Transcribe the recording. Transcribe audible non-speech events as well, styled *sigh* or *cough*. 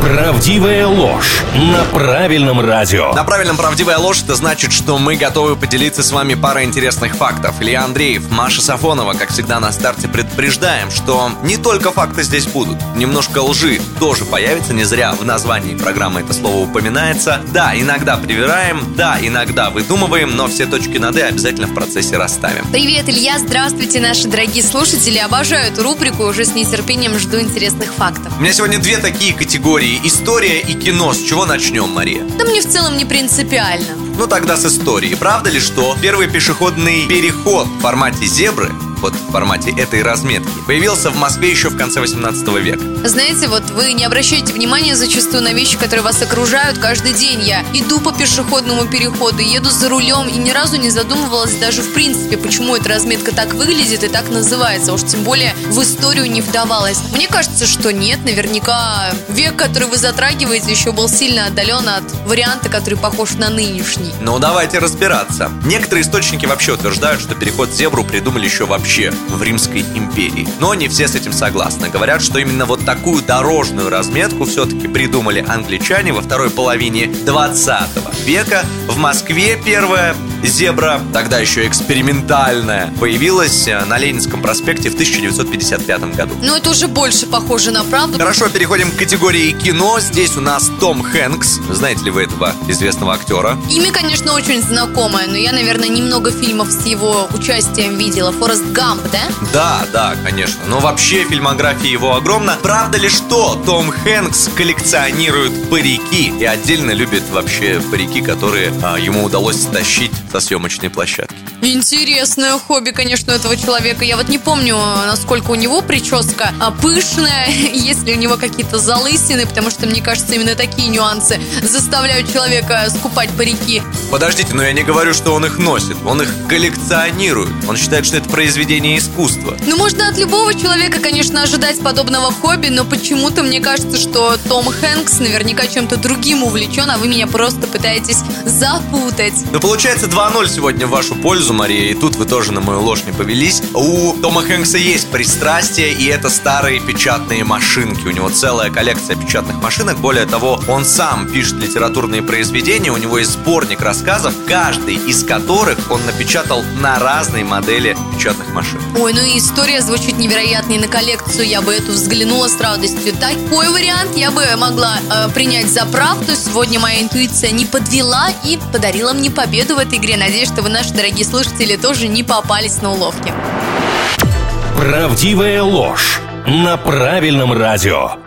Правдивая ложь на правильном радио. На правильном правдивая ложь это значит, что мы готовы поделиться с вами парой интересных фактов. Илья Андреев, Маша Сафонова, как всегда на старте предупреждаем, что не только факты здесь будут. Немножко лжи тоже появится, не зря в названии программы это слово упоминается. Да, иногда привираем, да, иногда выдумываем, но все точки над «и» обязательно в процессе расставим. Привет, Илья, здравствуйте, наши дорогие слушатели. Обожаю эту рубрику, уже с нетерпением жду интересных фактов. У меня сегодня две такие категории история и кино. С чего начнем, Мария? Да мне в целом не принципиально. Ну тогда с истории. Правда ли, что первый пешеходный переход в формате зебры вот в формате этой разметки, появился в Москве еще в конце 18 века. Знаете, вот вы не обращаете внимания зачастую на вещи, которые вас окружают каждый день. Я иду по пешеходному переходу, еду за рулем и ни разу не задумывалась даже в принципе, почему эта разметка так выглядит и так называется. Уж тем более в историю не вдавалась. Мне кажется, что нет. Наверняка век, который вы затрагиваете, еще был сильно отдален от варианта, который похож на нынешний. Ну, давайте разбираться. Некоторые источники вообще утверждают, что переход зебру придумали еще вообще вообще в Римской империи. Но не все с этим согласны. Говорят, что именно вот такую дорожную разметку все-таки придумали англичане во второй половине 20 века. В Москве первая зебра, тогда еще экспериментальная, появилась э, на Ленинском проспекте в 1955 году. Ну, это уже больше похоже на правду. Хорошо, переходим к категории кино. Здесь у нас Том Хэнкс. Знаете ли вы этого известного актера? Имя, конечно, очень знакомое, но я, наверное, немного фильмов с его участием видела. Форест Гамп, да? Да, да, конечно. Но вообще фильмография его огромна. Правда ли, что Том Хэнкс коллекционирует парики и отдельно любит вообще парики, которые а, ему удалось стащить со съемочной площадки? Интересное хобби, конечно, у этого человека. Я вот не помню, насколько у него прическа а, пышная, *laughs* есть ли у него какие-то залысины, потому что, мне кажется, именно такие нюансы заставляют человека скупать парики. Подождите, но я не говорю, что он их носит. Он их коллекционирует. Он считает, что это произведение искусства. Ну, можно от любого человека, конечно, ожидать подобного хобби, но почему-то мне кажется, что Том Хэнкс наверняка чем-то другим увлечен, а вы меня просто пытаетесь запутать. Ну, получается 2-0 сегодня в вашу пользу, Мария, и тут вы тоже на мою ложь не повелись. У Тома Хэнкса есть пристрастие, и это старые печатные машинки. У него целая коллекция печатных машинок. Более того, он сам пишет литературные произведения, у него есть сборник рассказов, каждый из которых он напечатал на разные модели печатных машин. Ой, ну и история звучит невероятно, на коллекцию я бы эту взглянула с радостью. Такой вариант я бы могла э, принять за правду. Сегодня моя интуиция не подвела и подарила мне победу в этой игре. Надеюсь, что вы, наши дорогие слушатели, тоже не попались на уловки. Правдивая ложь на правильном радио.